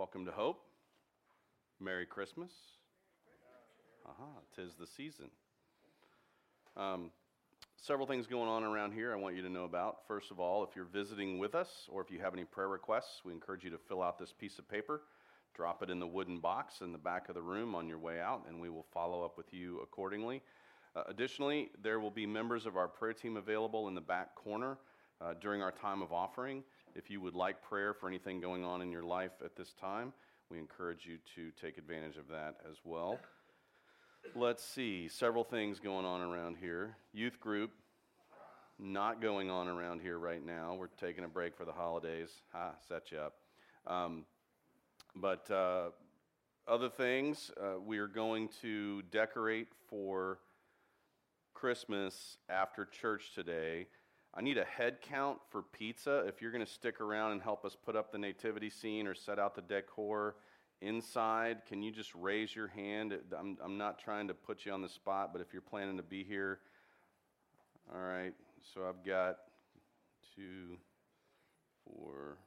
Welcome to Hope. Merry Christmas. Aha, tis the season. Um, several things going on around here I want you to know about. First of all, if you're visiting with us or if you have any prayer requests, we encourage you to fill out this piece of paper, drop it in the wooden box in the back of the room on your way out, and we will follow up with you accordingly. Uh, additionally, there will be members of our prayer team available in the back corner uh, during our time of offering. If you would like prayer for anything going on in your life at this time, we encourage you to take advantage of that as well. Let's see, several things going on around here. Youth group, not going on around here right now. We're taking a break for the holidays. Ha, set you up. Um, but uh, other things, uh, we are going to decorate for Christmas after church today. I need a head count for pizza. If you're going to stick around and help us put up the nativity scene or set out the decor inside, can you just raise your hand? I'm, I'm not trying to put you on the spot, but if you're planning to be here, all right. So I've got two, four.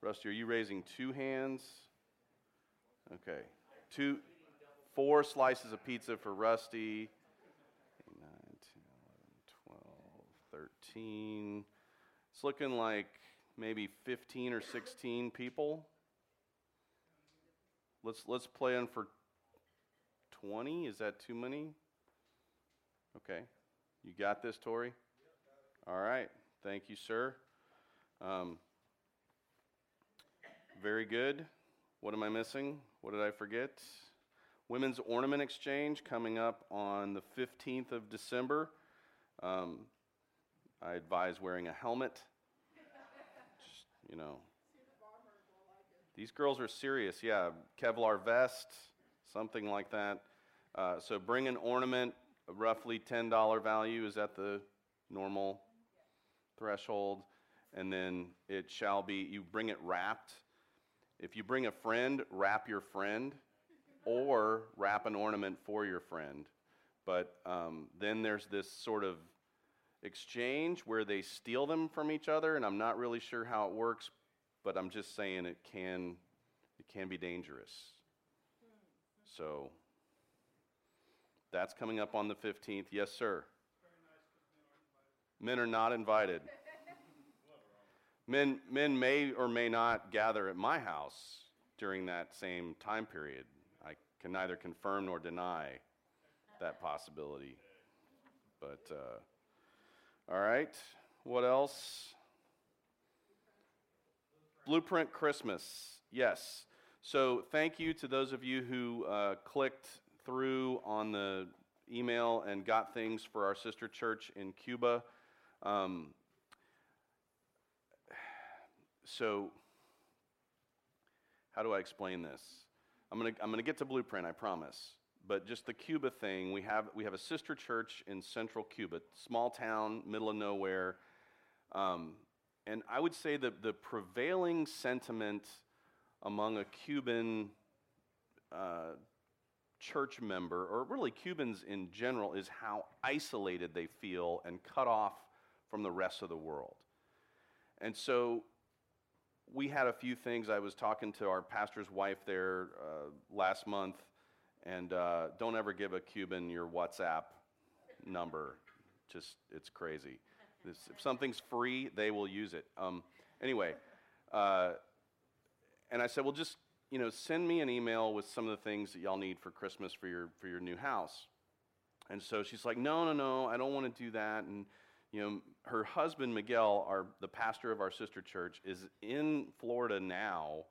Rusty, are you raising two hands? Okay. Two, four slices of pizza for Rusty. 13. It's looking like maybe 15 or 16 people. Let's let's plan for 20. Is that too many? Okay. You got this, Tori? All right. Thank you, sir. Um, very good. What am I missing? What did I forget? Women's Ornament Exchange coming up on the 15th of December. Um, I advise wearing a helmet. Just, you know. These girls are serious, yeah. Kevlar vest, something like that. Uh, so bring an ornament, roughly $10 value is at the normal threshold. And then it shall be, you bring it wrapped. If you bring a friend, wrap your friend or wrap an ornament for your friend. But um, then there's this sort of exchange where they steal them from each other, and I'm not really sure how it works, but I'm just saying it can, it can be dangerous. So that's coming up on the 15th. Yes, sir. Men are not invited. Men, men may or may not gather at my house during that same time period. I can neither confirm nor deny that possibility. But uh, all right. What else? Blueprint Christmas. Yes. So thank you to those of you who uh, clicked through on the email and got things for our sister church in Cuba. Um, so, how do I explain this? I'm going to I'm going to get to Blueprint, I promise but just the Cuba thing, we have, we have a sister church in central Cuba, small town, middle of nowhere. Um, and I would say that the prevailing sentiment among a Cuban uh, church member, or really Cubans in general, is how isolated they feel and cut off from the rest of the world. And so we had a few things. I was talking to our pastor's wife there uh, last month and uh, don't ever give a Cuban your WhatsApp number. Just, it's crazy. This, if something's free, they will use it. Um, anyway, uh, and I said, well, just, you know, send me an email with some of the things that y'all need for Christmas for your, for your new house. And so she's like, no, no, no, I don't want to do that. And, you know, her husband, Miguel, our, the pastor of our sister church, is in Florida now.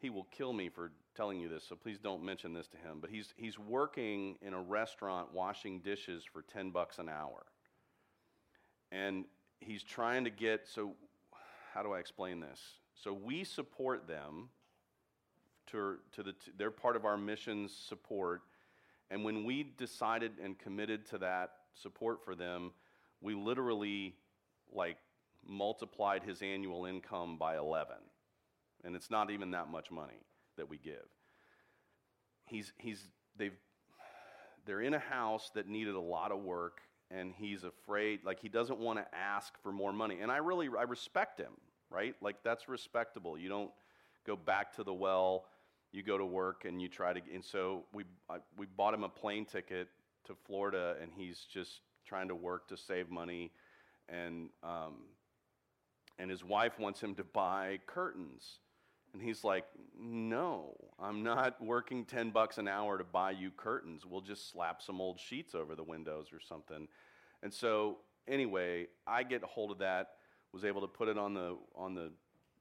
He will kill me for telling you this, so please don't mention this to him. But he's, he's working in a restaurant washing dishes for 10 bucks an hour. And he's trying to get, so how do I explain this? So we support them to, to the, they're part of our missions support. And when we decided and committed to that support for them, we literally like multiplied his annual income by 11. And it's not even that much money that we give. He's, he's, they've, they're in a house that needed a lot of work, and he's afraid, like, he doesn't want to ask for more money. And I really, I respect him, right? Like, that's respectable. You don't go back to the well. You go to work and you try to. And so we I, we bought him a plane ticket to Florida, and he's just trying to work to save money, and um, and his wife wants him to buy curtains. And he's like, No, I'm not working 10 bucks an hour to buy you curtains. We'll just slap some old sheets over the windows or something. And so, anyway, I get a hold of that, was able to put it on the, on the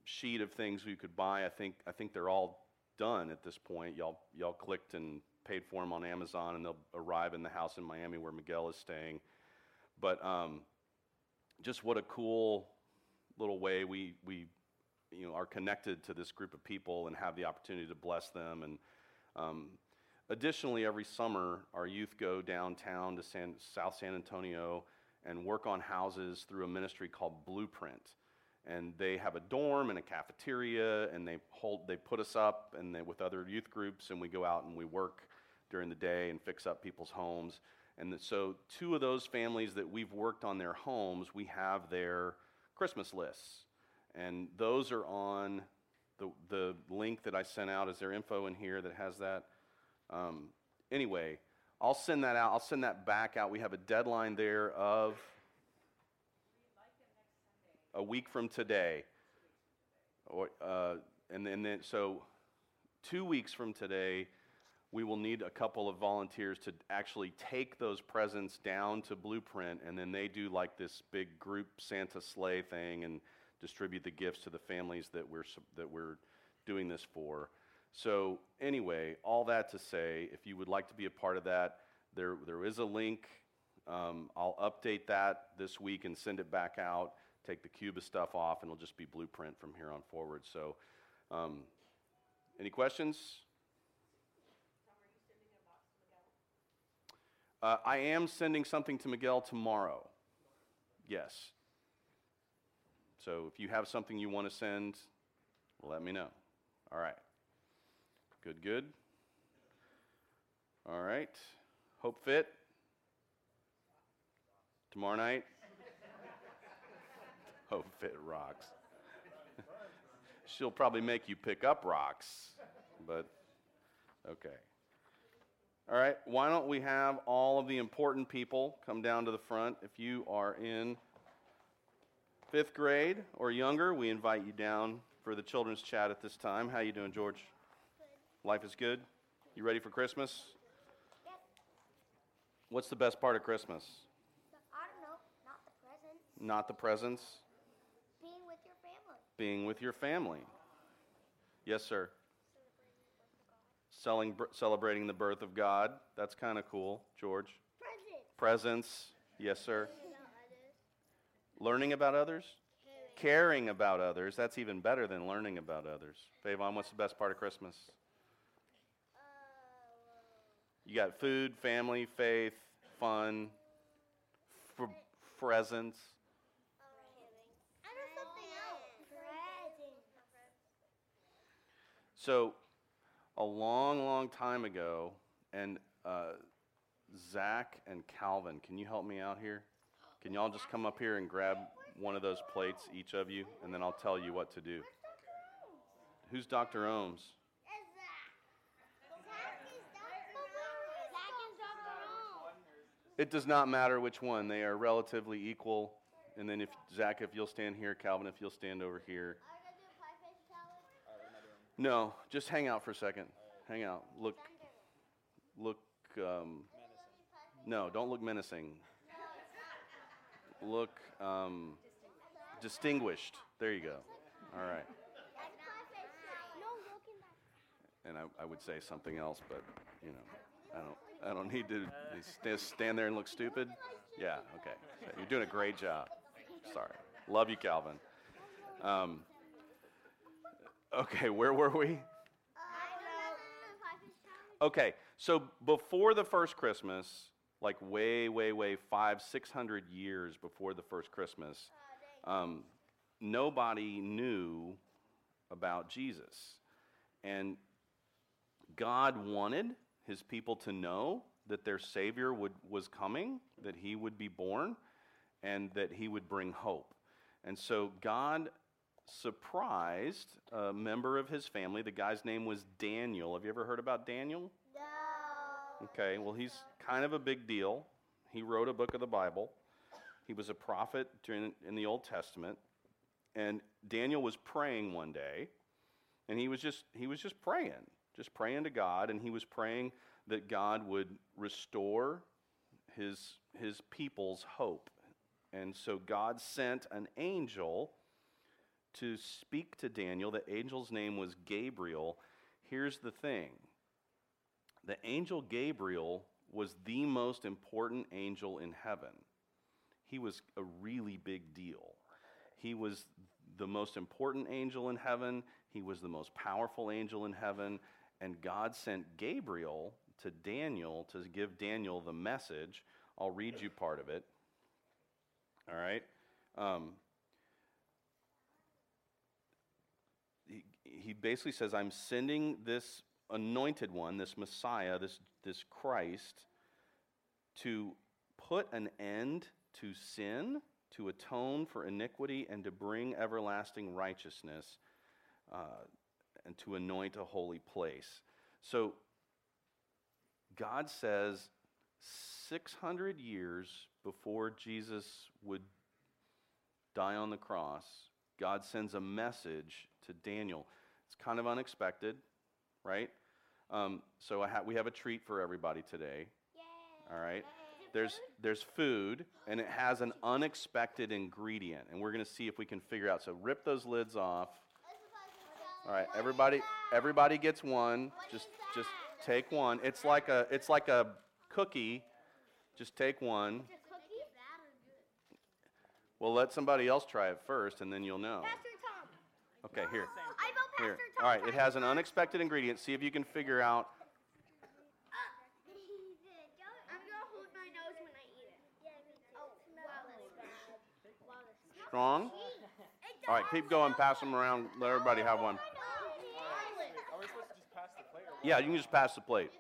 sheet of things we could buy. I think, I think they're all done at this point. Y'all, y'all clicked and paid for them on Amazon, and they'll arrive in the house in Miami where Miguel is staying. But um, just what a cool little way we, we you know, are connected to this group of people and have the opportunity to bless them. And um, additionally, every summer, our youth go downtown to San, South San Antonio and work on houses through a ministry called Blueprint. And they have a dorm and a cafeteria, and they hold, they put us up, and they, with other youth groups, and we go out and we work during the day and fix up people's homes. And so, two of those families that we've worked on their homes, we have their Christmas lists. And those are on the, the link that I sent out. Is there info in here that has that? Um, anyway, I'll send that out. I'll send that back out. We have a deadline there of a week from today. Or, uh, and, then, and then, so two weeks from today, we will need a couple of volunteers to actually take those presents down to Blueprint, and then they do like this big group Santa sleigh thing and distribute the gifts to the families that we're, that we're doing this for. So, anyway, all that to say, if you would like to be a part of that, there, there is a link. Um, I'll update that this week and send it back out, take the Cuba stuff off, and it'll just be blueprint from here on forward. So, um, any questions? Uh, I am sending something to Miguel tomorrow. Yes. So if you have something you want to send, let me know. All right. Good, good. All right. Hope Fit. Tomorrow night. Hope Fit rocks. She'll probably make you pick up rocks, but okay. All right, why don't we have all of the important people come down to the front? If you are in fifth grade or younger, we invite you down for the children's chat at this time. How you doing, George? Good. Life is good. You ready for Christmas? Yep. What's the best part of Christmas? I don't know. Not the presents. Not the presents, Being with your family. being with your family. Yes, sir. Selling, celebrating the birth of God. That's kind of cool, George. Presents. Presents. Yes, sir. Learning about others? Caring about others. That's even better than learning about others. Favon, what's the best part of Christmas? You got food, family, faith, fun, f- presents. So, a long, long time ago, and uh, Zach and Calvin, can you help me out here? Can y'all just come up here and grab one of those plates, each of you, and then I'll tell you what to do. Who's Dr. Ohms? It does not matter which one. They are relatively equal. And then if Zach, if you'll stand here, Calvin, if you'll stand over here. No, just hang out for a second. Hang out. Look, look. Um, no, don't look menacing. Look um, distinguished. There you go. All right. And I, I would say something else, but you know, I don't. I don't need to st- stand there and look stupid. Yeah. Okay. You're doing a great job. Sorry. Love you, Calvin. Um, okay. Where were we? Okay. So before the first Christmas, like way, way, way five, six hundred years before the first Christmas, um, nobody knew about Jesus. And God wanted his people to know that their Savior would, was coming, that he would be born, and that he would bring hope. And so God surprised a member of his family. The guy's name was Daniel. Have you ever heard about Daniel? Okay, well, he's kind of a big deal. He wrote a book of the Bible. He was a prophet during, in the Old Testament. And Daniel was praying one day, and he was just he was just praying, just praying to God, and he was praying that God would restore his his people's hope. And so God sent an angel to speak to Daniel. The angel's name was Gabriel. Here's the thing the angel Gabriel was the most important angel in heaven. He was a really big deal. He was the most important angel in heaven, he was the most powerful angel in heaven, and God sent Gabriel to Daniel to give Daniel the message. I'll read you part of it. All right? Um, he, he basically says, I'm sending this anointed one, this Messiah, this, this Christ, to put an end to sin, to atone for iniquity, and to bring everlasting righteousness, uh, and to anoint a holy place. So, God says 600 years before Jesus would die on the cross, God sends a message to Daniel. It's kind of unexpected, right? Um, so ha- we have a treat for everybody today. Yay. All right. Is There's food? there's food and it has an unexpected ingredient, and we're going to see if we can figure out. So rip those lids off. All right, everybody everybody gets one. Just just take one. It's like a it's like a cookie. Just take one. Is it cookie? Well, let somebody else try it first, and then you'll know. Pastor Tom. Okay, here. Here. All right, it has an unexpected ingredient. See if you can figure out. Strong? All right, keep going. Pass them around. Let everybody have one. Yeah, you can just pass the plate.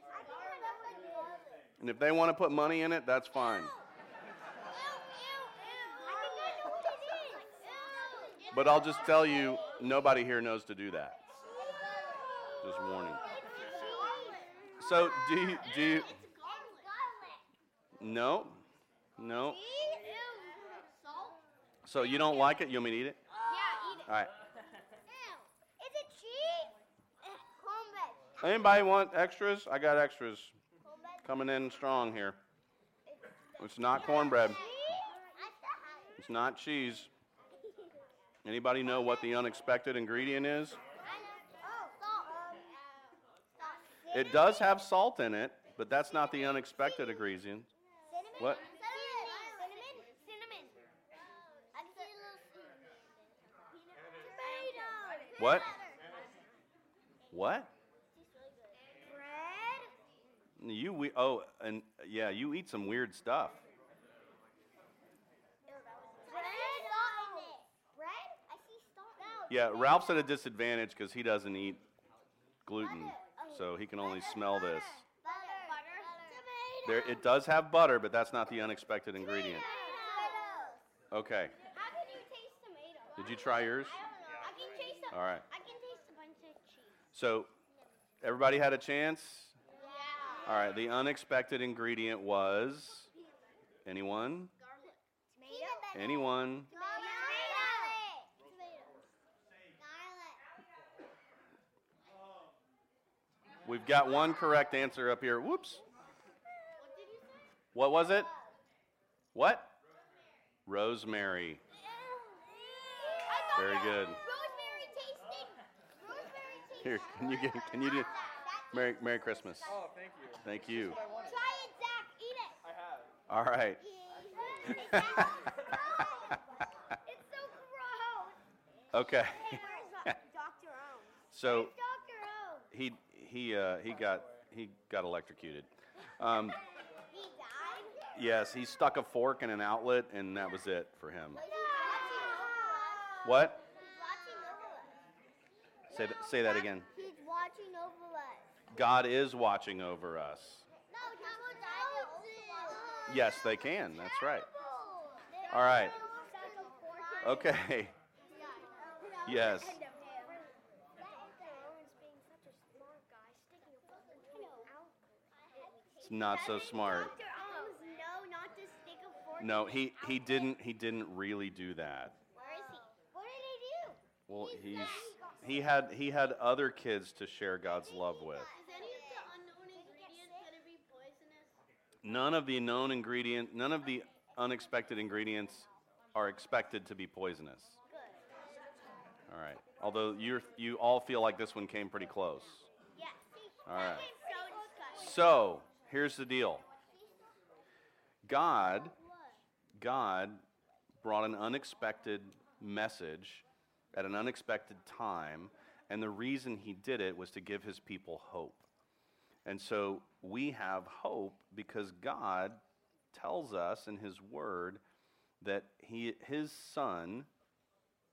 And if they want to put money in it, that's fine. But I'll just tell you, nobody here knows to do that. Just warning. So, do you, do you, no, no. So you don't like it? You want me to eat it? All right. Is it cheese? Cornbread. Anybody want extras? I got extras coming in strong here. It's not cornbread. It's not cheese. Anybody know what the unexpected ingredient is? It does have salt in it, but that's not the unexpected ingredient. What? Cinnamon. Cinnamon. I can see a little tomato. What? What? Bread. You we oh and yeah, you eat some weird stuff. Bread. Salt in it. Bread. I see salt. Yeah, Ralph's at a disadvantage because he doesn't eat gluten, so he can only smell this. Butter. Butter. There, it does have butter, but that's not the unexpected ingredient. Tomatoes. Okay. How can you taste tomato? Did you try yours? I can taste a, All right. I can taste a bunch of cheese. So, everybody had a chance. Yeah. All right. The unexpected ingredient was anyone? Garlic. Tomato. Anyone? Tomato. We've got one correct answer up here. Whoops. What was it? What? Rosemary. Very good. Rosemary tasting. Rosemary tasting. Here, can you get? Can you do? Merry Merry Christmas. Oh, thank you. Thank you. That's what I wanted. Try it, Zach. Eat it. I have. All right. it's so gross. Okay. Hey, where's Dr. Ohm? So Dr. Ohm? he he uh, he got he got electrocuted. Um, He died? yes, he stuck a fork in an outlet, and that was it for him. What? Say say that again. He's watching over us. God is watching over us. No, Yes, they can. That's right. All right. Okay. Yes. And of him. Aaron's being such a smart guy, sticking a fork in out. It's not so smart. Dr. Owens, oh. no, not to stick a fork No, he, his he didn't he didn't really do that. Where is he? What did he do? Well, He he's he he had he had other kids to share God's love with. Is any of the unknown ingredients going to be poisonous? None of the known ingredient, none of the unexpected ingredients are expected to be poisonous. All right. Although you you all feel like this one came pretty close. Yes. All right. So, here's the deal. God God brought an unexpected message at an unexpected time, and the reason he did it was to give his people hope. And so we have hope because God tells us in his word that he, his son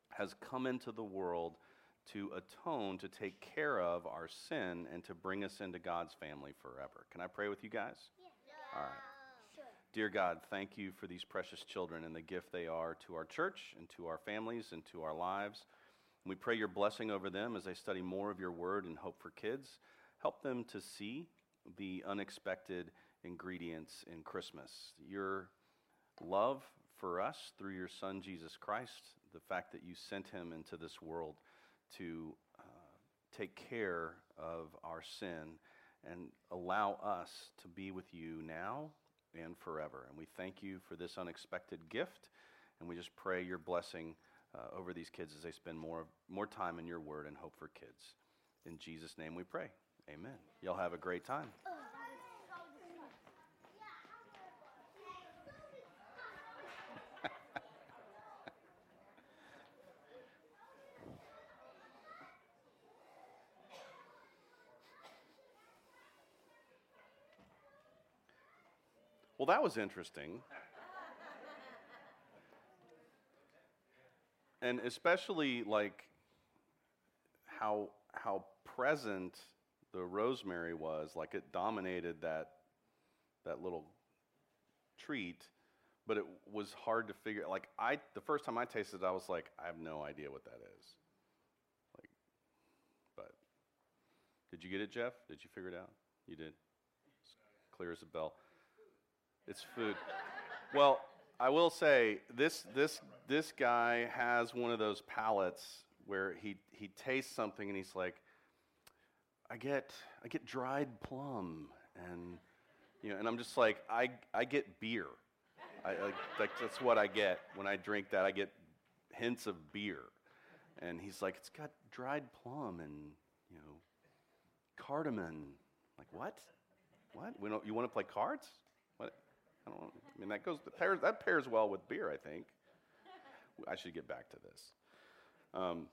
has come into the world to atone, to take care of our sin, and to bring us into God's family forever. Can I pray with you guys? All right. Dear God, thank you for these precious children and the gift they are to our church and to our families and to our lives. We pray your blessing over them as they study more of your word and hope for kids. Help them to see the unexpected ingredients in Christmas. Your love for us through your Son, Jesus Christ, the fact that you sent him into this world to uh, take care of our sin and allow us to be with you now and forever. And we thank you for this unexpected gift, and we just pray your blessing uh, over these kids as they spend more, more time in your word and hope for kids. In Jesus' name we pray. Amen. Y'all have a great time. That was interesting. and especially like how how present the rosemary was, like it dominated that that little treat, but it was hard to figure like I the first time I tasted it, I was like, I have no idea what that is. Like but did you get it, Jeff? Did you figure it out? You did. It's clear as a bell. It's food. Well, I will say this this this guy has one of those palates where he he tastes something and he's like, I get I get dried plum and you know, and I'm just like I I get beer. I like, that's what I get when I drink that. I get hints of beer, and he's like, it's got dried plum and you know, cardamom. Like what? What? We don't, you want to play cards? I don't. I mean, that goes that pairs that pairs well with beer. I think. I should get back to this. Um,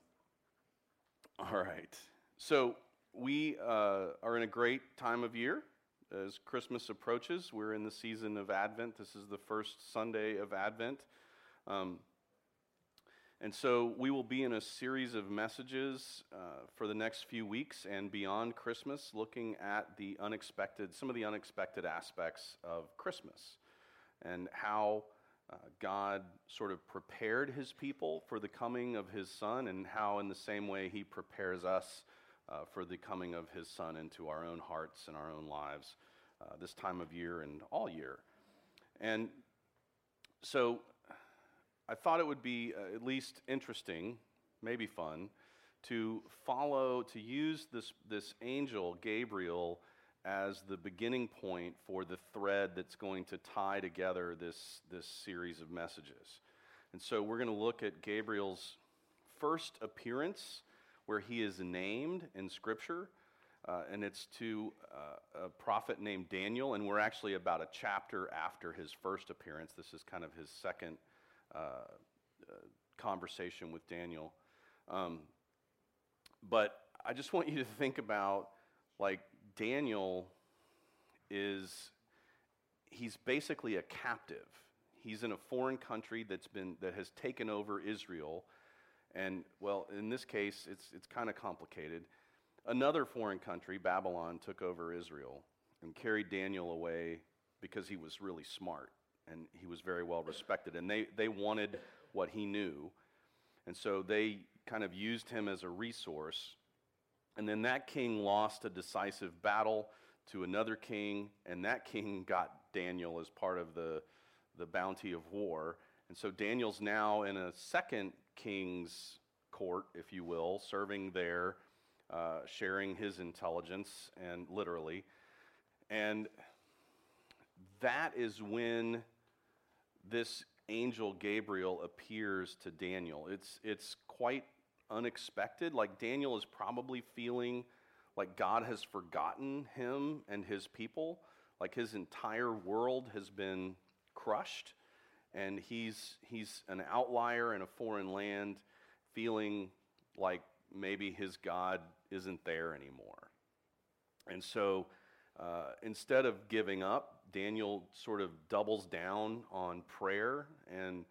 all right. So we uh, are in a great time of year as Christmas approaches. We're in the season of Advent. This is the first Sunday of Advent. Um, and so we will be in a series of messages uh, for the next few weeks and beyond Christmas, looking at the unexpected, some of the unexpected aspects of Christmas and how uh, God sort of prepared his people for the coming of his son, and how, in the same way, he prepares us uh, for the coming of his son into our own hearts and our own lives uh, this time of year and all year. And so I thought it would be uh, at least interesting, maybe fun, to follow, to use this, this angel, Gabriel, as the beginning point for the thread that's going to tie together this, this series of messages. And so we're going to look at Gabriel's first appearance, where he is named in Scripture. Uh, and it's to uh, a prophet named Daniel, and we're actually about a chapter after his first appearance. This is kind of his second uh, uh, conversation with Daniel. Um, but I just want you to think about like Daniel is he's basically a captive. He's in a foreign country that's been that has taken over Israel, and well, in this case, it's it's kind of complicated. Another foreign country, Babylon, took over Israel and carried Daniel away because he was really smart and he was very well respected. And they, they wanted what he knew. And so they kind of used him as a resource. And then that king lost a decisive battle to another king, and that king got Daniel as part of the, the bounty of war. And so Daniel's now in a second king's court, if you will, serving there, uh, sharing his intelligence, and literally. And that is when this angel Gabriel appears to Daniel. It's, it's quite unexpected. Like Daniel is probably feeling like God has forgotten him and his people. Like his entire world has been crushed, and he's, he's an outlier in a foreign land, feeling like maybe his God isn't there anymore. And so uh, instead of giving up, Daniel sort of doubles down on prayer and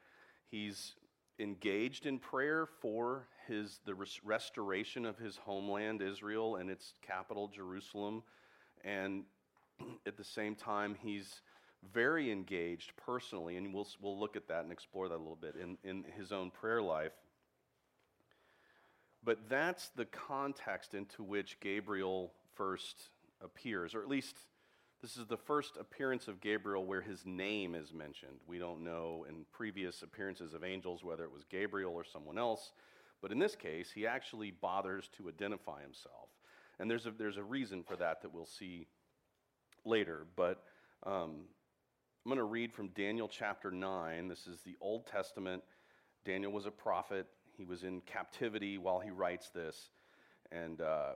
he's engaged in prayer for his, the res- restoration of his homeland, Israel, and its capital, Jerusalem. And at the same time, he's very engaged personally, and we'll, we'll look at that and explore that a little bit in, in his own prayer life. But that's the context into which Gabriel first appears, or at least this is the first appearance of Gabriel where his name is mentioned. We don't know in previous appearances of angels whether it was Gabriel or someone else, but in this case, he actually bothers to identify himself. And there's a, there's a reason for that that we'll see later. But um, I'm going to read from Daniel chapter 9. This is the Old Testament. Daniel was a prophet, he was in captivity while he writes this. And uh,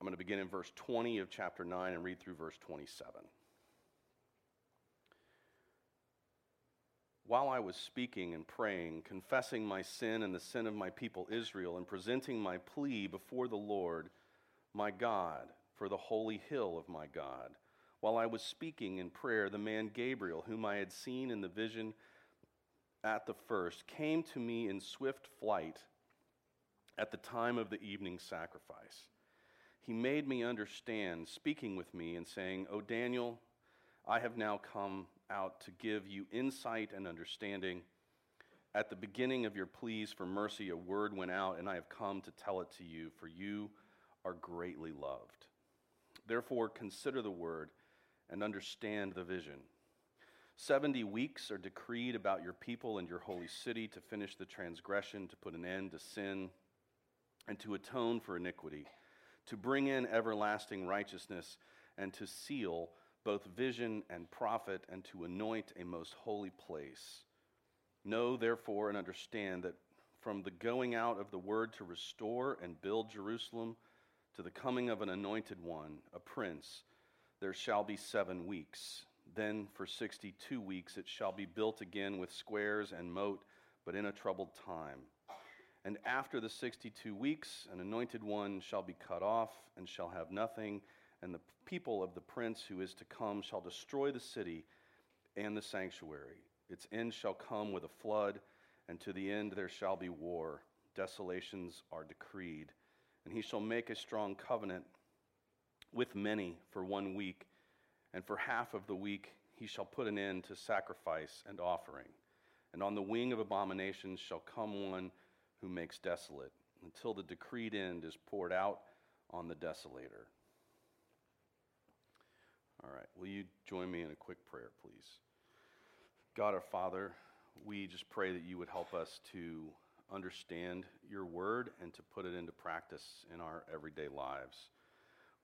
I'm going to begin in verse 20 of chapter 9 and read through verse 27. While I was speaking and praying, confessing my sin and the sin of my people Israel, and presenting my plea before the Lord, my God, for the holy hill of my God, while I was speaking in prayer, the man Gabriel, whom I had seen in the vision at the first, came to me in swift flight at the time of the evening sacrifice. He made me understand, speaking with me and saying, O Daniel, I have now come out to give you insight and understanding. At the beginning of your pleas for mercy, a word went out, and I have come to tell it to you, for you are greatly loved. Therefore, consider the word and understand the vision. Seventy weeks are decreed about your people and your holy city to finish the transgression, to put an end to sin, and to atone for iniquity to bring in everlasting righteousness, and to seal both vision and prophet, and to anoint a most holy place. Know, therefore, and understand that from the going out of the word to restore and build Jerusalem to the coming of an anointed one, a prince, there shall be seven weeks. Then for 62 weeks it shall be built again with squares and moat, but in a troubled time. And after the 62 weeks, an anointed one shall be cut off and shall have nothing, and the people of the prince who is to come shall destroy the city and the sanctuary. Its end shall come with a flood, and to the end there shall be war. Desolations are decreed. And he shall make a strong covenant with many for one week, and for half of the week he shall put an end to sacrifice and offering. And on the wing of abominations shall come one who makes desolate, until the decreed end is poured out on the desolator. All right, will you join me in a quick prayer, please? God our Father, we just pray that you would help us to understand your word and to put it into practice in our everyday lives.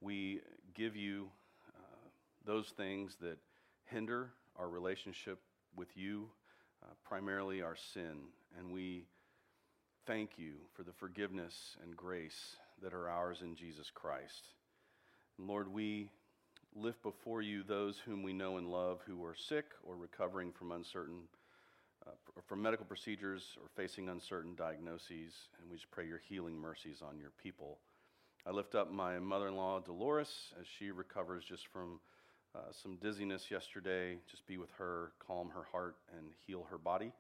We give you uh, those things that hinder our relationship with you, uh, primarily our sin, and we thank you for the forgiveness and grace that are ours in Jesus Christ. And Lord, we lift before you those whom we know and love who are sick or recovering from uncertain uh, from medical procedures or facing uncertain diagnoses, and we just pray your healing mercies on your people. I lift up my mother-in-law Dolores as she recovers just from uh, some dizziness yesterday. Just be with her, calm her heart, and heal her body.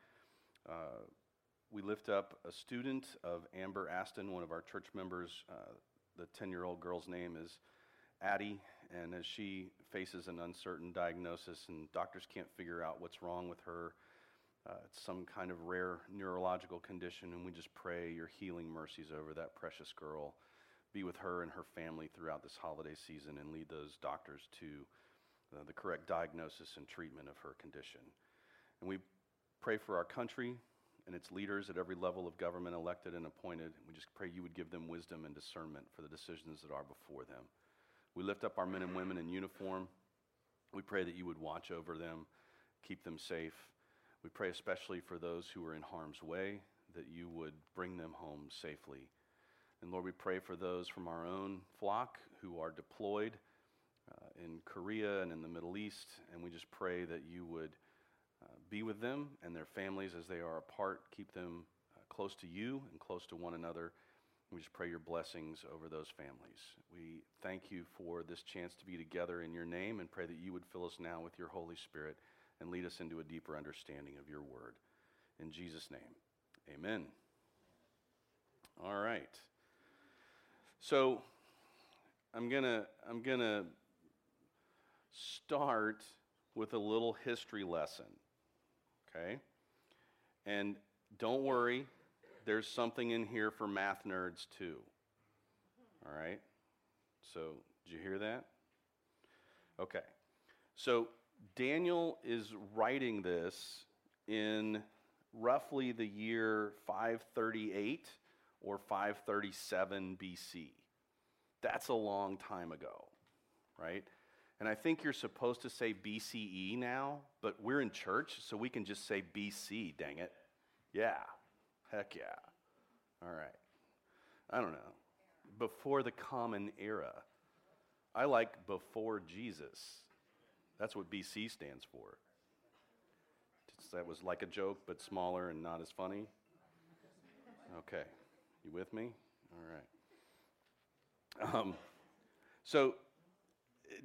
Uh, we lift up a student of Amber Aston, one of our church members. Uh, the 10 year old girl's name is Addie, and as she faces an uncertain diagnosis and doctors can't figure out what's wrong with her, uh, it's some kind of rare neurological condition, and we just pray your healing mercies over that precious girl. Be with her and her family throughout this holiday season and lead those doctors to uh, the correct diagnosis and treatment of her condition. And we pray for our country and its leaders at every level of government, elected and appointed. We just pray you would give them wisdom and discernment for the decisions that are before them. We lift up our men and women in uniform. We pray that you would watch over them, keep them safe. We pray especially for those who are in harm's way, that you would bring them home safely. And Lord, we pray for those from our own flock who are deployed uh, in Korea and in the Middle East, and we just pray that you would uh, be with them and their families as they are apart. Keep them uh, close to you and close to one another. We just pray your blessings over those families. We thank you for this chance to be together in your name and pray that you would fill us now with your Holy Spirit and lead us into a deeper understanding of your word. In Jesus' name, amen. All right. So I'm going to I'm going to start with a little history lesson. Okay? And don't worry, there's something in here for math nerds too. All right? So, did you hear that? Okay. So, Daniel is writing this in roughly the year 538 or 537 BC. That's a long time ago, right? And I think you're supposed to say BCE now, but we're in church, so we can just say BC, dang it. Yeah. Heck yeah. All right. I don't know. Before the common era. I like before Jesus. That's what BC stands for. That was like a joke, but smaller and not as funny. Okay. You with me? All right. Um, so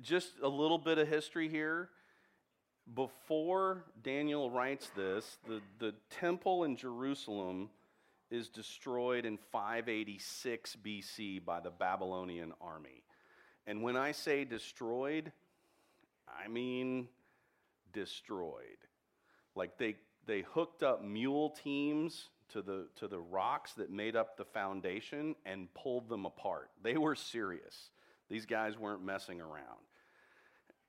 just a little bit of history here. Before Daniel writes this, the, the temple in Jerusalem is destroyed in 586 BC by the Babylonian army. And when I say destroyed, I mean destroyed. Like they, they hooked up mule teams to the, to the rocks that made up the foundation and pulled them apart. They were serious. These guys weren't messing around.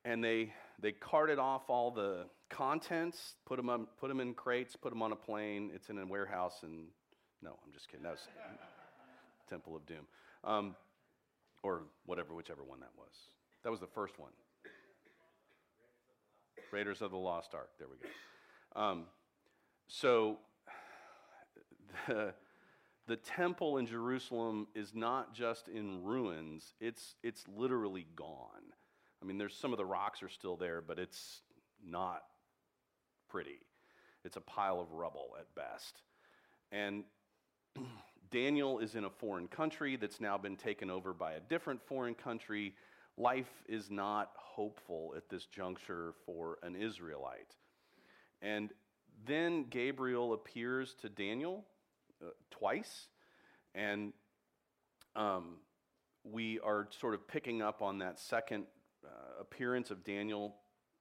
And they, they carted off all the contents, put them, on, put them in crates, put them on a plane. It's in a warehouse. And no, I'm just kidding. That was Temple of Doom. Um, or whatever, whichever one that was. That was the first one. Raiders of the Lost Ark. There we go. Um, so the, the temple in Jerusalem is not just in ruins, it's, it's literally gone. I mean, there's some of the rocks are still there, but it's not pretty. It's a pile of rubble at best. And Daniel is in a foreign country that's now been taken over by a different foreign country. Life is not hopeful at this juncture for an Israelite. And then Gabriel appears to Daniel uh, twice, and um, we are sort of picking up on that second uh, appearance of Daniel,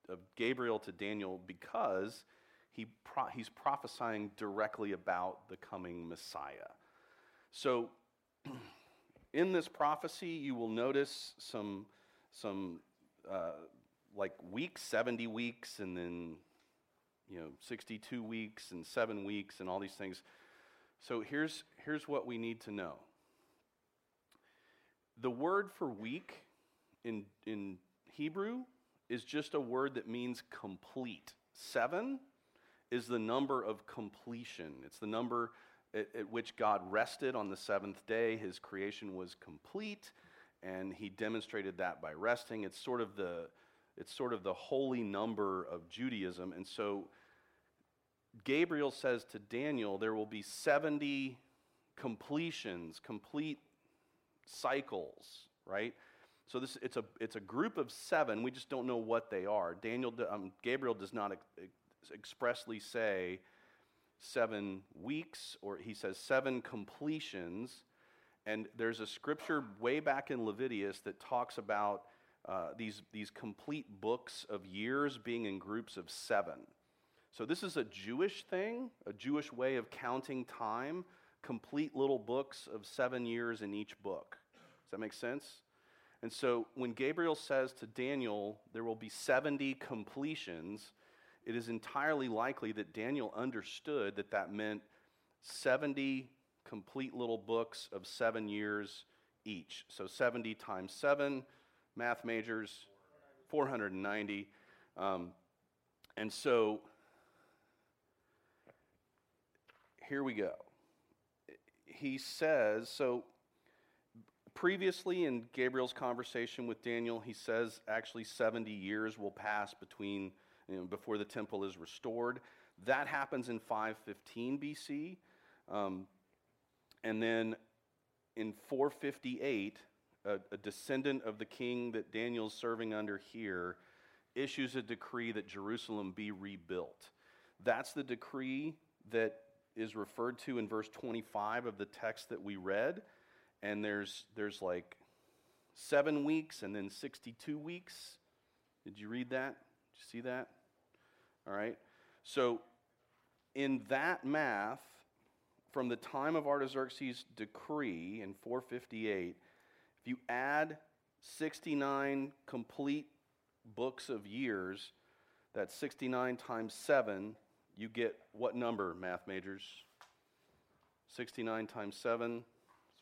of Gabriel to Daniel, because he pro- he's prophesying directly about the coming Messiah. So, in this prophecy, you will notice some some uh, like weeks, 70 weeks, and then you know 62 weeks and seven weeks, and all these things. So here's, here's what we need to know the word for week in, in Hebrew is just a word that means complete. Seven is the number of completion, it's the number at, at which God rested on the seventh day. His creation was complete, and he demonstrated that by resting. It's sort of the it's sort of the holy number of Judaism. And so Gabriel says to Daniel, there will be 70 completions, complete cycles, right? So this it's a it's a group of seven. We just don't know what they are. Daniel um, Gabriel does not ex- expressly say seven weeks, or he says seven completions. And there's a scripture way back in Leviticus that talks about uh, these these complete books of years being in groups of seven. So this is a Jewish thing, a Jewish way of counting time, complete little books of seven years in each book. Does that make sense? And so when Gabriel says to Daniel, there will be 70 completions, it is entirely likely that Daniel understood that that meant 70 complete little books of seven years each. So 70 times 7, math majors, 490. Um, and so here we go. He says, so previously in Gabriel's conversation with Daniel, he says actually 70 years will pass between you know, before the temple is restored. That happens in 515 BC. Um, and then in 458, a, a descendant of the king that Daniel's serving under here issues a decree that Jerusalem be rebuilt. That's the decree that is referred to in verse 25 of the text that we read. And there's, there's like seven weeks and then 62 weeks. Did you read that? Did you see that? All right. So, in that math, from the time of Artaxerxes' decree in 458, if you add 69 complete books of years, that's 69 times 7, you get what number, math majors? 69 times 7 is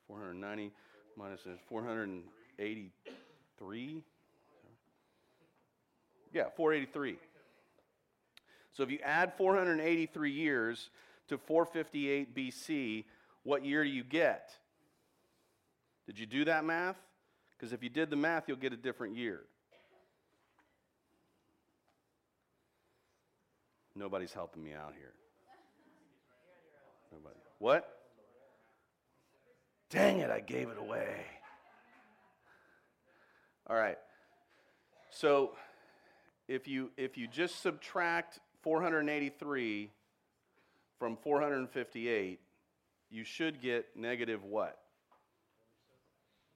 490 minus 483. Yeah, 483. So if you add 483 years to 458 BC, what year do you get? Did you do that math? Because if you did the math, you'll get a different year. Nobody's helping me out here. Nobody. What? Dang it, I gave it away. All right. So if you if you just subtract 483 from 458, you should get negative what?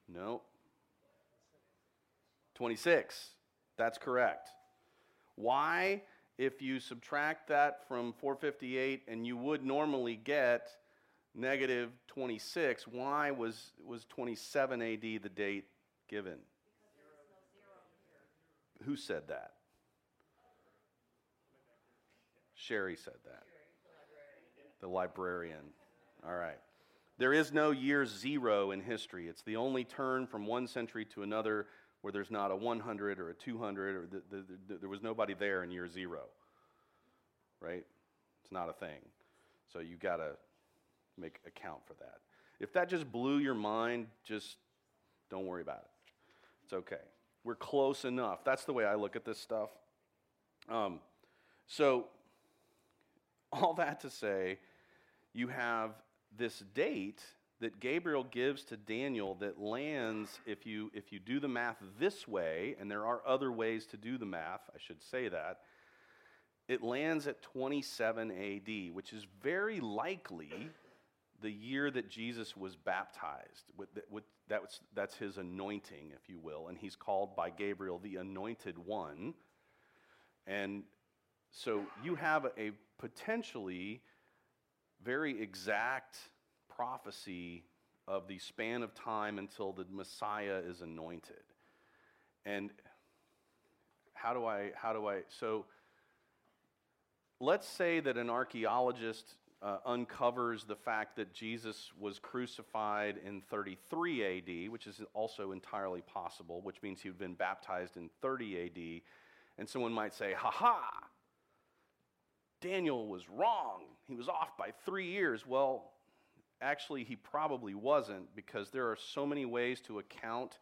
No. 26. That's correct. Why? If you subtract that from 458 and you would normally get negative 26, why was, was 27 AD the date given? Who said that? Sherry said that. The librarian. All right. There is no year zero in history. It's the only turn from one century to another where there's not a 100 or a 200 or the, the, the, there was nobody there in year zero. Right? It's not a thing. So you got to make account for that. If that just blew your mind, just don't worry about it. It's okay. We're close enough. That's the way I look at this stuff. Um, so, all that to say, you have this date that Gabriel gives to Daniel that lands, if you, if you do the math this way, and there are other ways to do the math, I should say that, it lands at 27 AD, which is very likely the year that Jesus was baptized. With, with, that was, that's his anointing, if you will, and he's called by Gabriel the anointed one. And so you have a potentially very exact prophecy of the span of time until the Messiah is anointed. And how do I, how do I, so let's say that an archaeologist uh, uncovers the fact that Jesus was crucified in 33 AD, which is also entirely possible, which means he'd been baptized in 30 AD. And someone might say, ha ha, Daniel was wrong. He was off by three years. Well, actually, he probably wasn't because there are so many ways to account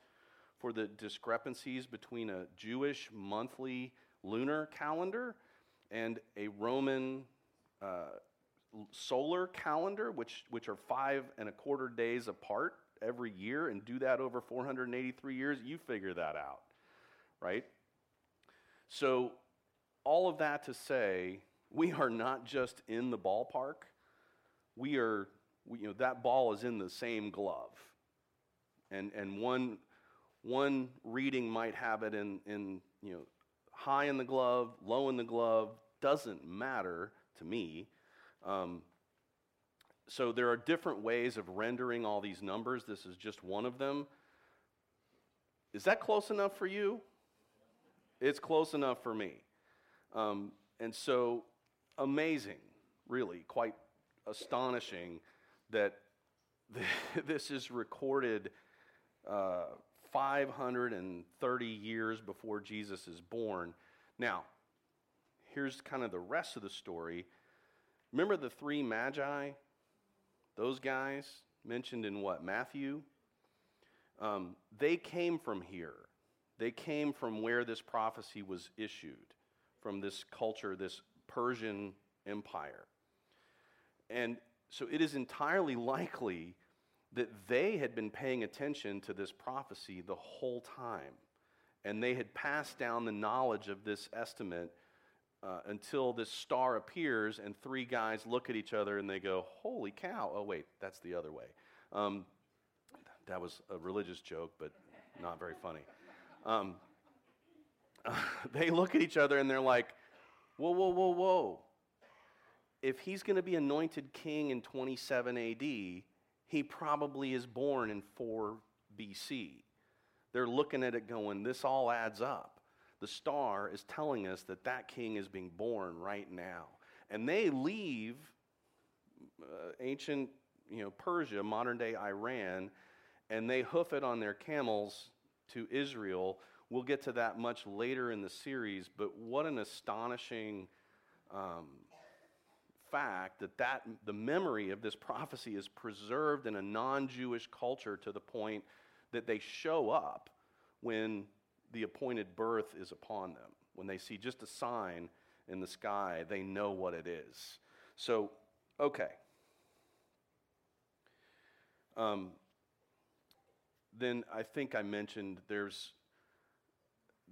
for the discrepancies between a Jewish monthly lunar calendar and a Roman uh, solar calendar, which, which are five and a quarter days apart every year, and do that over 483 years, you figure that out, right? So, all of that to say, we are not just in the ballpark, we are we, you know, that ball is in the same glove. And, and one, one reading might have it in, in, you know, high in the glove, low in the glove, doesn't matter to me. Um, so there are different ways of rendering all these numbers. This is just one of them. Is that close enough for you? It's close enough for me. Um, and so amazing, really, quite astonishing that this is recorded uh, 530 years before Jesus is born. Now, here's kind of the rest of the story. Remember the three magi? Those guys mentioned in what? Matthew? Um, they came from here. They came from where this prophecy was issued, from this culture, this Persian empire. And so it is entirely likely that they had been paying attention to this prophecy the whole time. And they had passed down the knowledge of this estimate uh, until this star appears, and three guys look at each other and they go, Holy cow. Oh, wait, that's the other way. Um, that was a religious joke, but not very funny. Um, they look at each other and they're like, Whoa, whoa, whoa, whoa. If he's going to be anointed king in 27 AD, he probably is born in 4 BC. They're looking at it going, This all adds up the star is telling us that that king is being born right now. And they leave uh, ancient, you know, Persia, modern day Iran, and they hoof it on their camels to Israel. We'll get to that much later in the series, but what an astonishing um, fact that, that the memory of this prophecy is preserved in a non Jewish culture to the point that they show up when the appointed birth is upon them. When they see just a sign in the sky, they know what it is. So, okay. Um, then I think I mentioned there's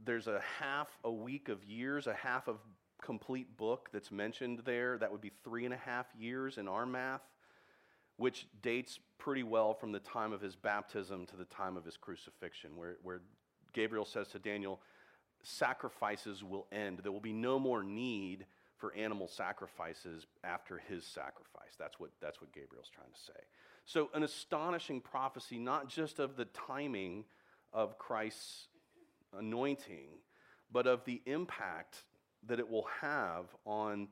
there's a half a week of years, a half of complete book that's mentioned there. That would be three and a half years in our math, which dates pretty well from the time of his baptism to the time of his crucifixion, where, where Gabriel says to Daniel, sacrifices will end. There will be no more need for animal sacrifices after his sacrifice. That's what, that's what Gabriel's trying to say. So, an astonishing prophecy, not just of the timing of Christ's anointing, but of the impact that it will have on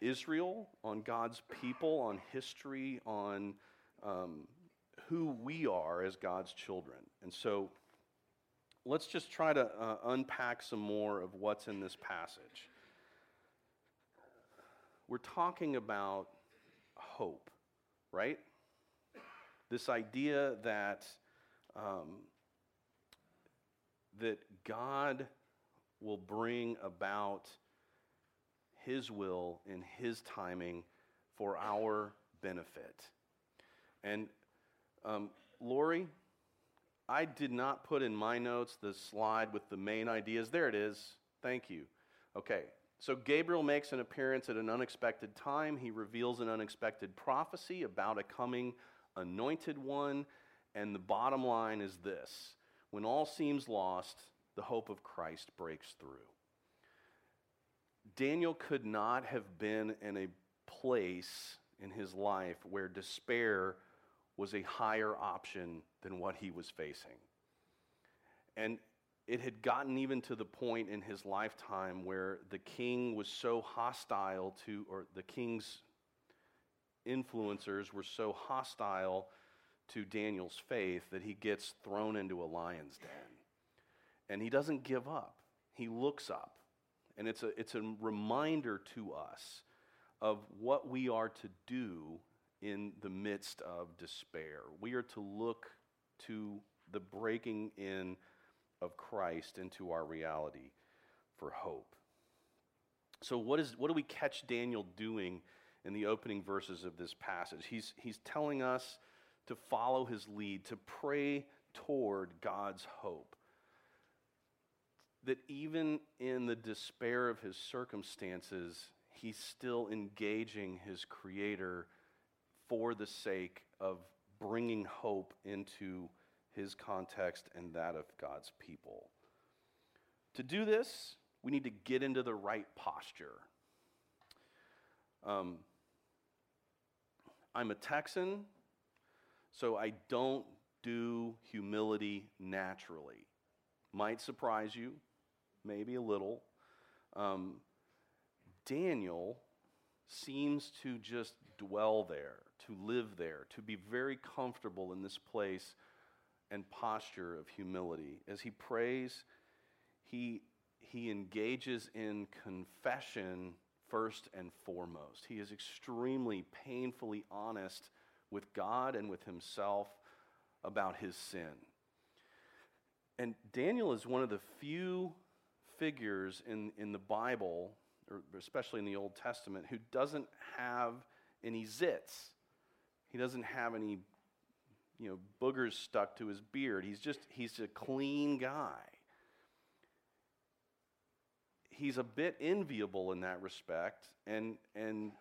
Israel, on God's people, on history, on um, who we are as God's children. And so, let's just try to uh, unpack some more of what's in this passage. We're talking about hope, right? This idea that, um, that God will bring about His will in His timing for our benefit. And um, Lori, I did not put in my notes the slide with the main ideas. There it is. Thank you. Okay, so Gabriel makes an appearance at an unexpected time. He reveals an unexpected prophecy about a coming anointed one. And the bottom line is this when all seems lost, the hope of Christ breaks through. Daniel could not have been in a place in his life where despair was a higher option than what he was facing. And it had gotten even to the point in his lifetime where the king was so hostile to, or the king's influencers were so hostile to Daniel's faith that he gets thrown into a lion's den. And he doesn't give up, he looks up. And it's a, it's a reminder to us of what we are to do in the midst of despair. We are to look to the breaking in of Christ into our reality for hope. So, what, is, what do we catch Daniel doing in the opening verses of this passage? He's, he's telling us to follow his lead, to pray toward God's hope. That even in the despair of his circumstances, he's still engaging his Creator for the sake of bringing hope into his context and that of God's people. To do this, we need to get into the right posture. Um, I'm a Texan, so I don't do humility naturally. Might surprise you, maybe a little. Um, Daniel seems to just dwell there, to live there, to be very comfortable in this place and posture of humility. As he prays, he, he engages in confession first and foremost. He is extremely painfully honest with God and with himself about his sin. And Daniel is one of the few figures in, in the Bible, or especially in the Old Testament, who doesn't have any zits. He doesn't have any you know, boogers stuck to his beard. He's just, he's a clean guy. He's a bit enviable in that respect, and, and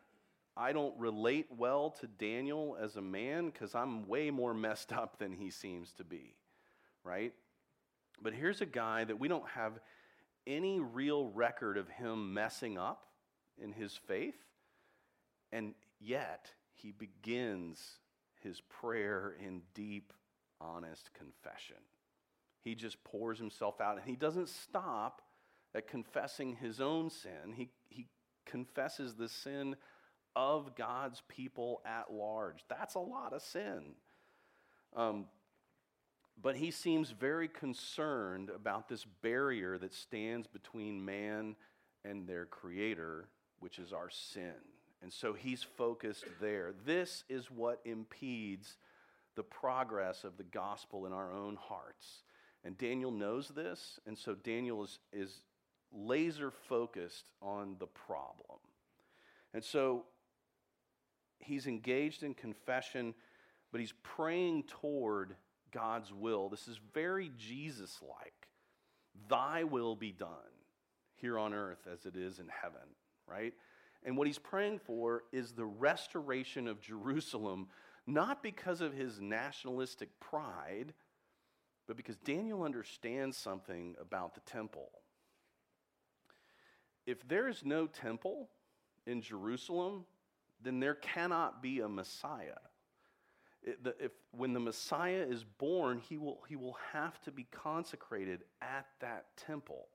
I don't relate well to Daniel as a man because I'm way more messed up than he seems to be, right? But here's a guy that we don't have any real record of him messing up in his faith, and yet he begins his prayer in deep, honest confession. He just pours himself out, and he doesn't stop at confessing his own sin. He, he confesses the sin of God's people at large. That's a lot of sin. Um, but he seems very concerned about this barrier that stands between man and their creator, which is our sin. And so he's focused there. This is what impedes the progress of the gospel in our own hearts. And Daniel knows this, and so Daniel is, is laser focused on the problem. And so he's engaged in confession, but he's praying toward God's will. This is very Jesus like. Thy will be done here on earth as it is in heaven, right? And what he's praying for is the restoration of Jerusalem, not because of his nationalistic pride, but because Daniel understands something about the temple. If there is no temple in Jerusalem, then there cannot be a Messiah. If, when the Messiah is born, he will, he will have to be consecrated at that temple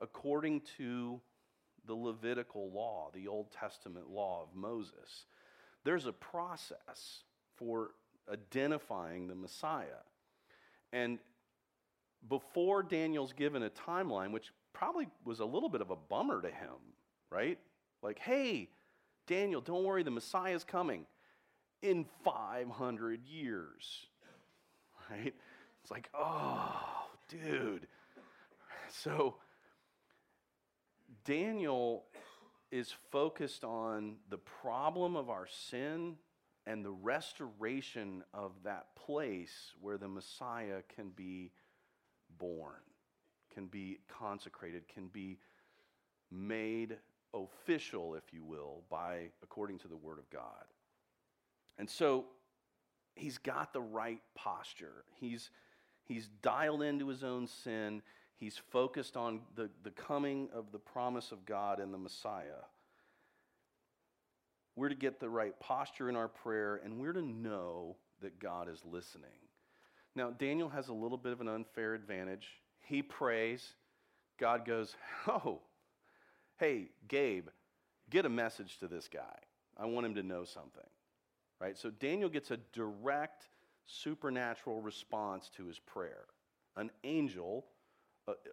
according to the Levitical law, the Old Testament law of Moses. There's a process for identifying the Messiah. And before Daniel's given a timeline, which probably was a little bit of a bummer to him, right? Like, hey, Daniel, don't worry, the Messiah is coming in 500 years, right? It's like, oh, dude. So, Daniel is focused on the problem of our sin and the restoration of that place where the Messiah can be born, can be consecrated, can be made official, if you will, by according to the Word of God. And so he's got the right posture. He's, he's dialed into his own sin. He's focused on the, the coming of the promise of God and the Messiah. We're to get the right posture in our prayer, and we're to know that God is listening. Now, Daniel has a little bit of an unfair advantage. He prays, God goes, Oh, hey, Gabe, get a message to this guy. I want him to know something. Right? So Daniel gets a direct supernatural response to his prayer. An angel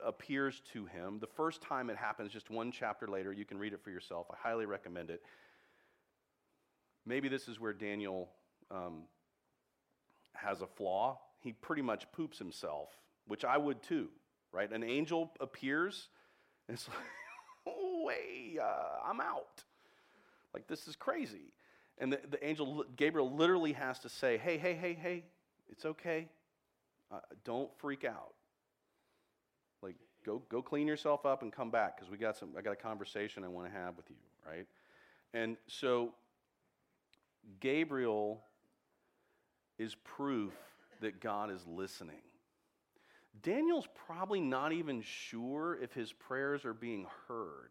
appears to him. The first time it happens, just one chapter later, you can read it for yourself. I highly recommend it. Maybe this is where Daniel um, has a flaw. He pretty much poops himself, which I would too, right? An angel appears, and it's like, oh, way, uh, I'm out. Like, this is crazy. And the, the angel, Gabriel, literally has to say, hey, hey, hey, hey, it's okay. Uh, don't freak out. Go, go clean yourself up and come back because we got some, I got a conversation I want to have with you, right? And so Gabriel is proof that God is listening. Daniel's probably not even sure if his prayers are being heard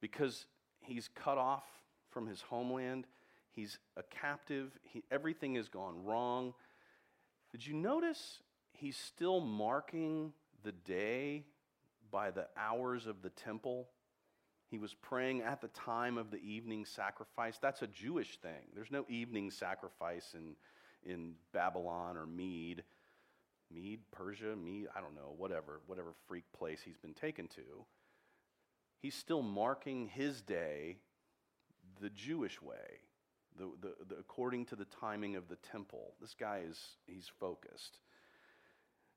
because he's cut off from his homeland. He's a captive. He, everything has gone wrong. Did you notice he's still marking the day by the hours of the temple? He was praying at the time of the evening sacrifice. That's a Jewish thing. There's no evening sacrifice in, in Babylon or Mede. Mede, Persia, Mede, I don't know, whatever, whatever freak place he's been taken to. He's still marking his day the Jewish way, the, the, the, according to the timing of the temple. This guy is, he's focused.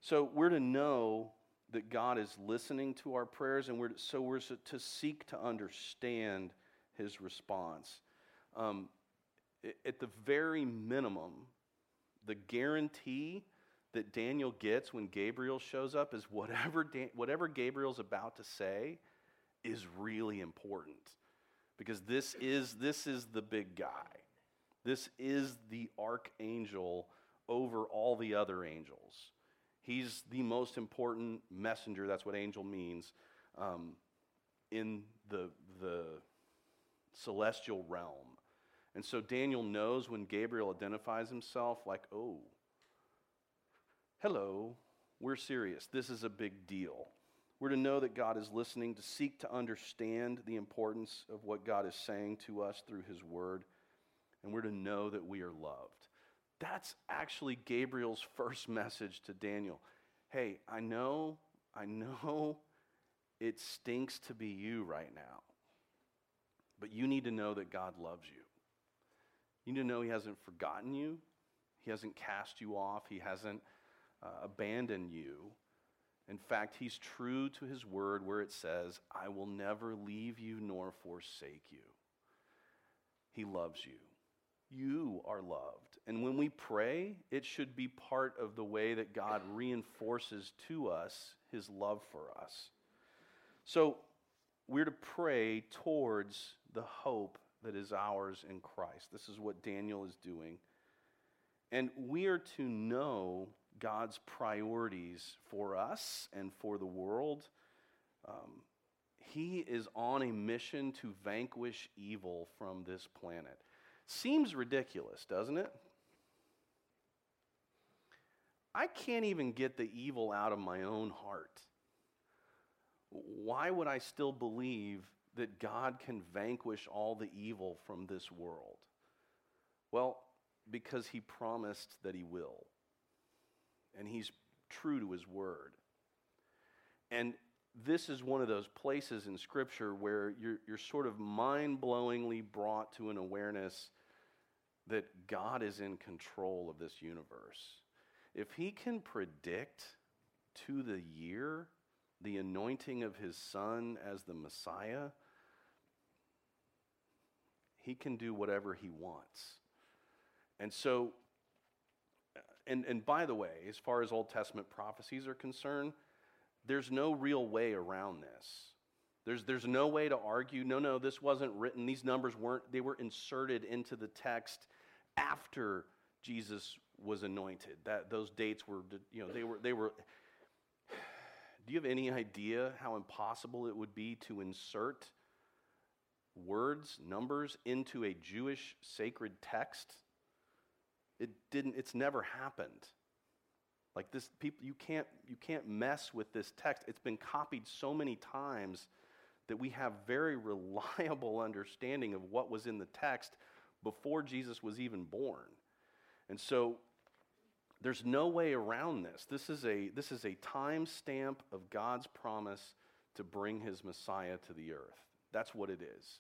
So we're to know that God is listening to our prayers, and we're, so we're to seek to understand his response. Um, at the very minimum, the guarantee that Daniel gets when Gabriel shows up is whatever, Dan, whatever Gabriel's about to say is really important. Because this is, this is the big guy. This is the archangel over all the other angels. He's the most important messenger, that's what angel means, um, in the, the celestial realm. And so Daniel knows when Gabriel identifies himself, like, oh, hello, we're serious. This is a big deal. We're to know that God is listening, to seek to understand the importance of what God is saying to us through his word, and we're to know that we are loved. That's actually Gabriel's first message to Daniel. Hey, I know, I know it stinks to be you right now, but you need to know that God loves you. You need to know He hasn't forgotten you, He hasn't cast you off, He hasn't uh, abandoned you. In fact, He's true to His word where it says, I will never leave you nor forsake you. He loves you. You are loved. And when we pray, it should be part of the way that God reinforces to us his love for us. So we're to pray towards the hope that is ours in Christ. This is what Daniel is doing. And we are to know God's priorities for us and for the world. Um, he is on a mission to vanquish evil from this planet. Seems ridiculous, doesn't it? I can't even get the evil out of my own heart. Why would I still believe that God can vanquish all the evil from this world? Well, because he promised that he will. And he's true to his word. And this is one of those places in Scripture where you're, you're sort of mind blowingly brought to an awareness that God is in control of this universe. If he can predict to the year the anointing of his son as the Messiah, he can do whatever he wants. And so, and, and by the way, as far as Old Testament prophecies are concerned, there's no real way around this. There's, there's no way to argue, no, no, this wasn't written. These numbers weren't, they were inserted into the text after Jesus was anointed. That those dates were, you know, they were they were. Do you have any idea how impossible it would be to insert words, numbers into a Jewish sacred text? It didn't. It's never happened. Like this, people you can't you can't mess with this text. It's been copied so many times that we have very reliable understanding of what was in the text before Jesus was even born. And so there's no way around this. This is a, this is a time stamp of God's promise to bring his Messiah to the earth. That's what it is.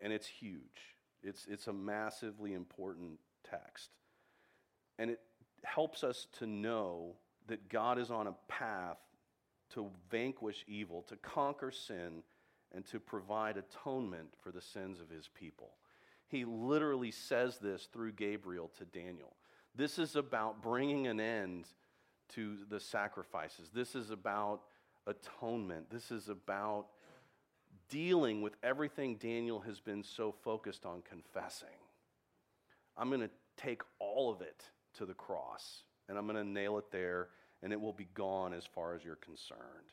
And it's huge. It's, it's a massively important text. And it helps us to know that God is on a path to vanquish evil, to conquer sin, and to provide atonement for the sins of his people. He literally says this through Gabriel to Daniel. This is about bringing an end to the sacrifices. This is about atonement. This is about dealing with everything Daniel has been so focused on confessing. I'm going to take all of it to the cross and I'm going to nail it there and it will be gone as far as you're concerned.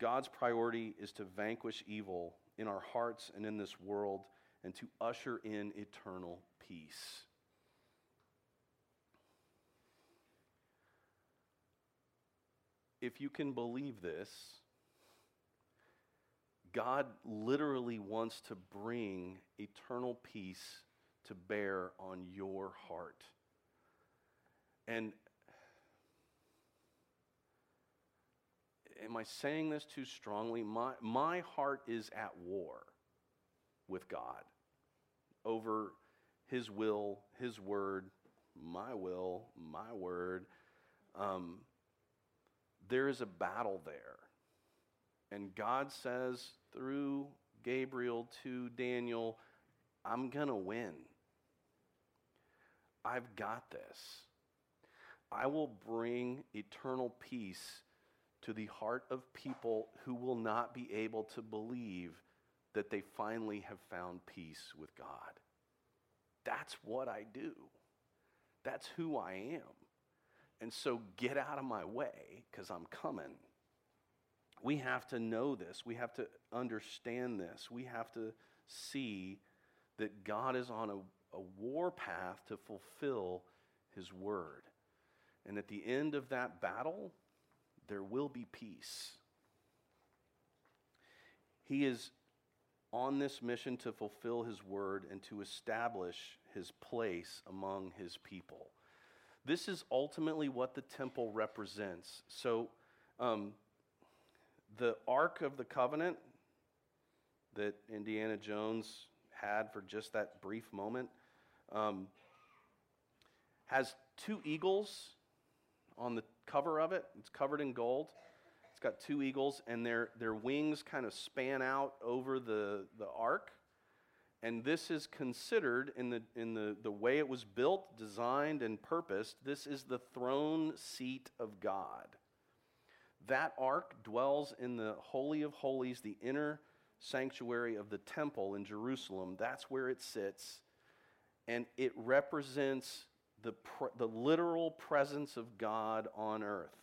God's priority is to vanquish evil in our hearts and in this world and to usher in eternal peace. If you can believe this, God literally wants to bring eternal peace to bear on your heart. And am I saying this too strongly? My, my heart is at war with God over His will, His word, my will, my word. Um, there is a battle there. And God says through Gabriel to Daniel, I'm going to win. I've got this. I will bring eternal peace to the heart of people who will not be able to believe that they finally have found peace with God. That's what I do. That's who I am. And so get out of my way because I'm coming. We have to know this. We have to understand this. We have to see that God is on a, a war path to fulfill his word. And at the end of that battle, there will be peace. He is on this mission to fulfill his word and to establish his place among his people. This is ultimately what the temple represents. So, um, the Ark of the Covenant that Indiana Jones had for just that brief moment um, has two eagles on the cover of it. It's covered in gold. Got two eagles, and their, their wings kind of span out over the, the ark. And this is considered, in, the, in the, the way it was built, designed, and purposed, this is the throne seat of God. That ark dwells in the Holy of Holies, the inner sanctuary of the temple in Jerusalem. That's where it sits. And it represents the, the literal presence of God on earth.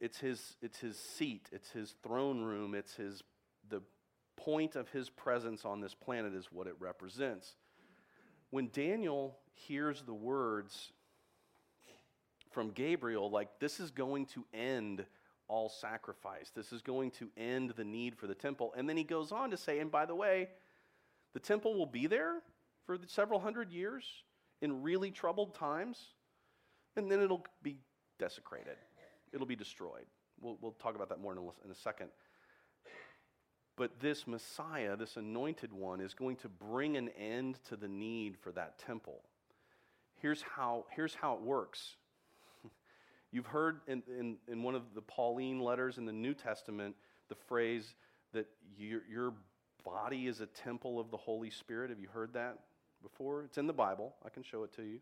It's his, it's his seat, it's his throne room, it's his, the point of his presence on this planet is what it represents. When Daniel hears the words from Gabriel, like, this is going to end all sacrifice, this is going to end the need for the temple. And then he goes on to say, and by the way, the temple will be there for several hundred years in really troubled times, and then it'll be desecrated. It'll be destroyed. We'll, we'll talk about that more in a, in a second. But this Messiah, this anointed one, is going to bring an end to the need for that temple. Here's how, here's how it works. You've heard in, in, in one of the Pauline letters in the New Testament the phrase that your, your body is a temple of the Holy Spirit. Have you heard that? before. It's in the Bible. I can show it to you.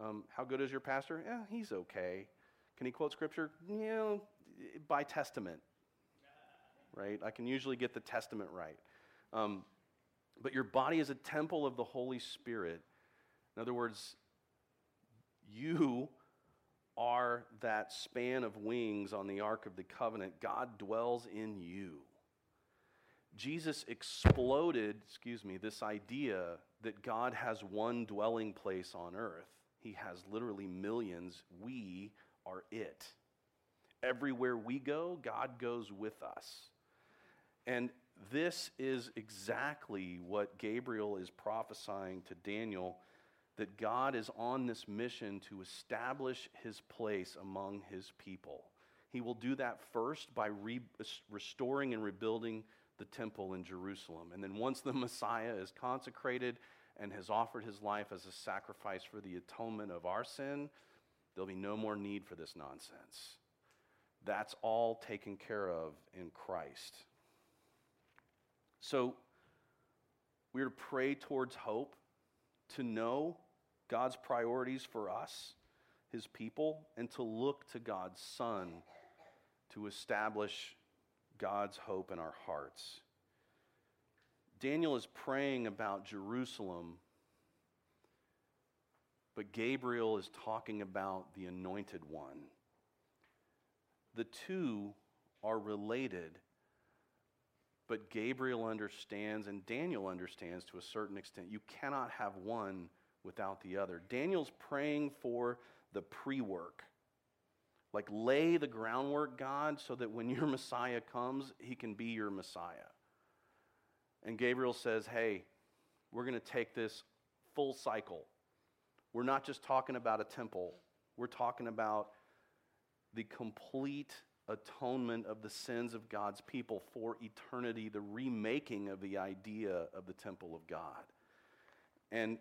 Um, how good is your pastor? Yeah, he's okay. Can he quote scripture? You know, by testament, right? I can usually get the testament right. Um, but your body is a temple of the Holy Spirit. In other words, you are that span of wings on the Ark of the Covenant. God dwells in you. Jesus exploded, excuse me, this idea that God has one dwelling place on earth. He has literally millions. We are it. Everywhere we go, God goes with us. And this is exactly what Gabriel is prophesying to Daniel that God is on this mission to establish his place among his people. He will do that first by re- restoring and rebuilding the temple in Jerusalem. And then once the Messiah is consecrated and has offered his life as a sacrifice for the atonement of our sin, there'll be no more need for this nonsense. That's all taken care of in Christ. So we're to pray towards hope, to know God's priorities for us, his people, and to look to God's Son to establish God's hope in our hearts. Daniel is praying about Jerusalem but Gabriel is talking about the anointed one. The two are related, but Gabriel understands and Daniel understands to a certain extent. You cannot have one without the other. Daniel's praying for the pre work. Like, lay the groundwork, God, so that when your Messiah comes, he can be your Messiah. And Gabriel says, hey, we're going to take this full cycle. We're not just talking about a temple, we're talking about the complete atonement of the sins of God's people for eternity, the remaking of the idea of the temple of God. And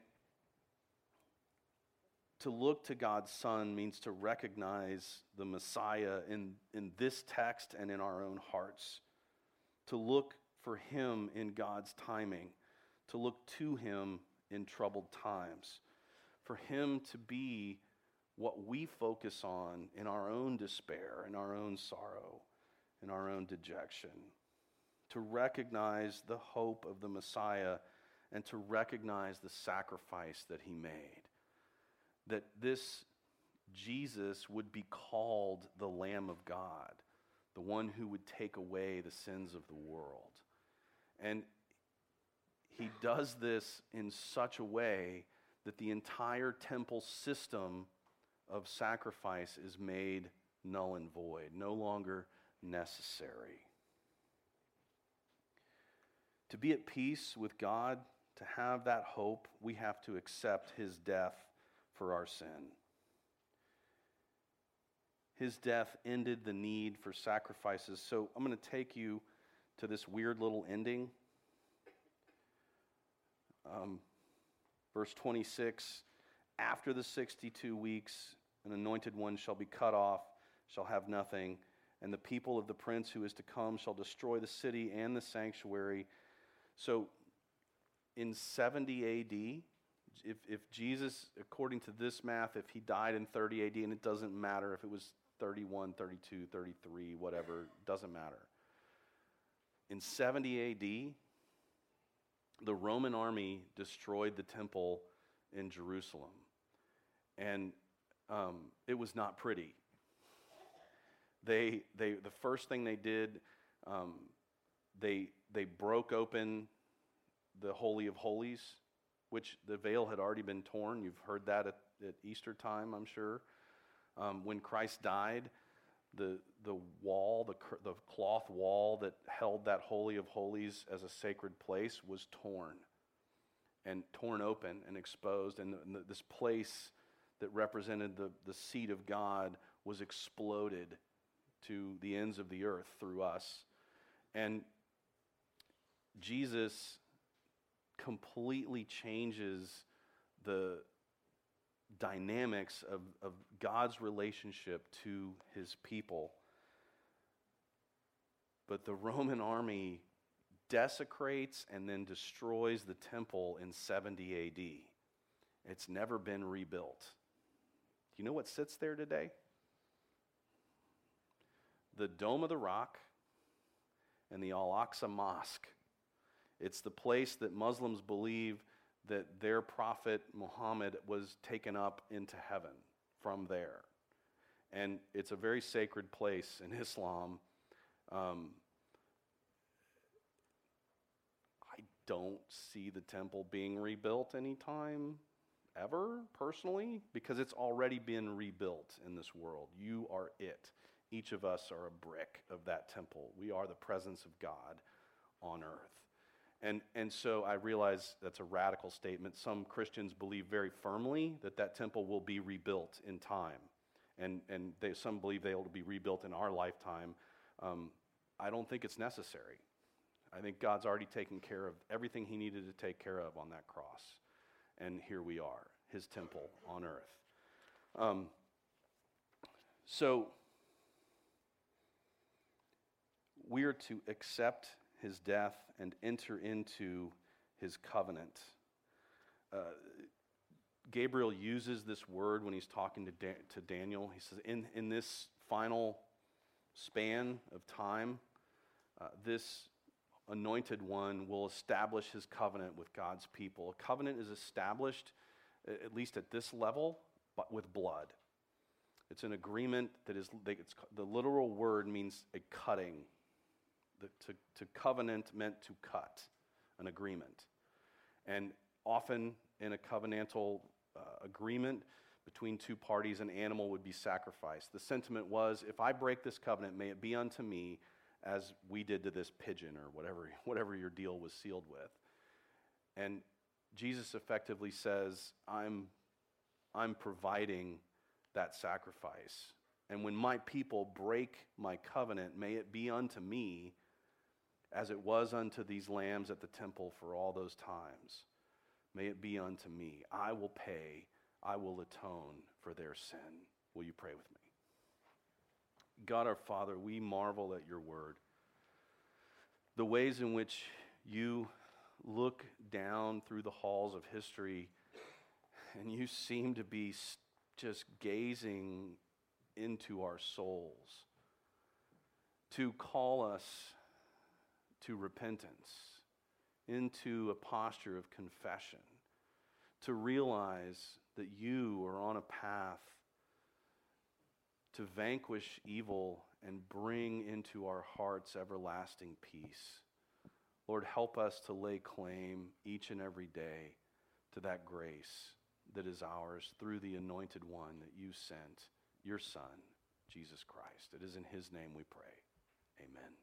to look to God's Son means to recognize the Messiah in, in this text and in our own hearts. To look for Him in God's timing. To look to Him in troubled times. For Him to be what we focus on in our own despair, in our own sorrow, in our own dejection. To recognize the hope of the Messiah and to recognize the sacrifice that He made that this Jesus would be called the Lamb of God, the one who would take away the sins of the world. And he does this in such a way that the entire temple system of sacrifice is made null and void, no longer necessary. To be at peace with God, to have that hope, we have to accept his death for our sin. His death ended the need for sacrifices. So I'm going to take you to this weird little ending. Um, verse 26 After the 62 weeks, an anointed one shall be cut off, shall have nothing, and the people of the prince who is to come shall destroy the city and the sanctuary. So in 70 AD, if, if Jesus, according to this math, if he died in 30 AD, and it doesn't matter if it was 31, 32, 33, whatever, doesn't matter. In 70 AD, the Roman army destroyed the temple in Jerusalem. And um, it was not pretty. They, they, the first thing they did, um, they, they broke open the Holy of Holies which the veil had already been torn. You've heard that at, at Easter time, I'm sure. Um, when Christ died, the, the wall, the, the cloth wall that held that Holy of Holies as a sacred place was torn and torn open and exposed. And, the, this place that represented the, the seat of God was exploded to the ends of the earth through us. And Jesus completely changes the dynamics of, of God's relationship to his people. But the Roman army desecrates and then destroys the temple in 70 AD. It's never been rebuilt. Do you know what sits there today? The Dome of the Rock and the Al Aqsa Mosque it's the place that Muslims believe that their prophet Muhammad was taken up into heaven from there. And it's a very sacred place in Islam. Um, I don't see the temple being rebuilt anytime ever, personally, because it's already been rebuilt in this world. You are it. Each of us are a brick of that temple. We are the presence of God on earth. And, and so I realize that's a radical statement. Some Christians believe very firmly that that temple will be rebuilt in time. And, and they, some believe they will be rebuilt in our lifetime. Um, I don't think it's necessary. I think God's already taken care of everything he needed to take care of on that cross. And here we are, his temple on earth. Um, so we are to accept his death and enter into his covenant. Uh, Gabriel uses this word when he's talking to, da- to Daniel. He says, in, in this final span of time, uh, this anointed one will establish his covenant with God's people. A covenant is established at least at this level, but with blood. It's an agreement that is, it's, the literal word means a cutting. The, to, to covenant meant to cut, an agreement. And often in a covenantal uh, agreement between two parties, an animal would be sacrificed. The sentiment was if I break this covenant, may it be unto me as we did to this pigeon or whatever, whatever your deal was sealed with. And Jesus effectively says, I'm, I'm providing that sacrifice. And when my people break my covenant, may it be unto me as it was unto these lambs at the temple for all those times. May it be unto me. I will pay, I will atone for their sin. Will you pray with me? God our Father, we marvel at your word. The ways in which you look down through the halls of history and you seem to be just gazing into our souls to call us to repentance, into a posture of confession, to realize that you are on a path to vanquish evil and bring into our hearts everlasting peace. Lord, help us to lay claim each and every day to that grace that is ours through the anointed one that you sent, your Son, Jesus Christ. It is in his name we pray. Amen.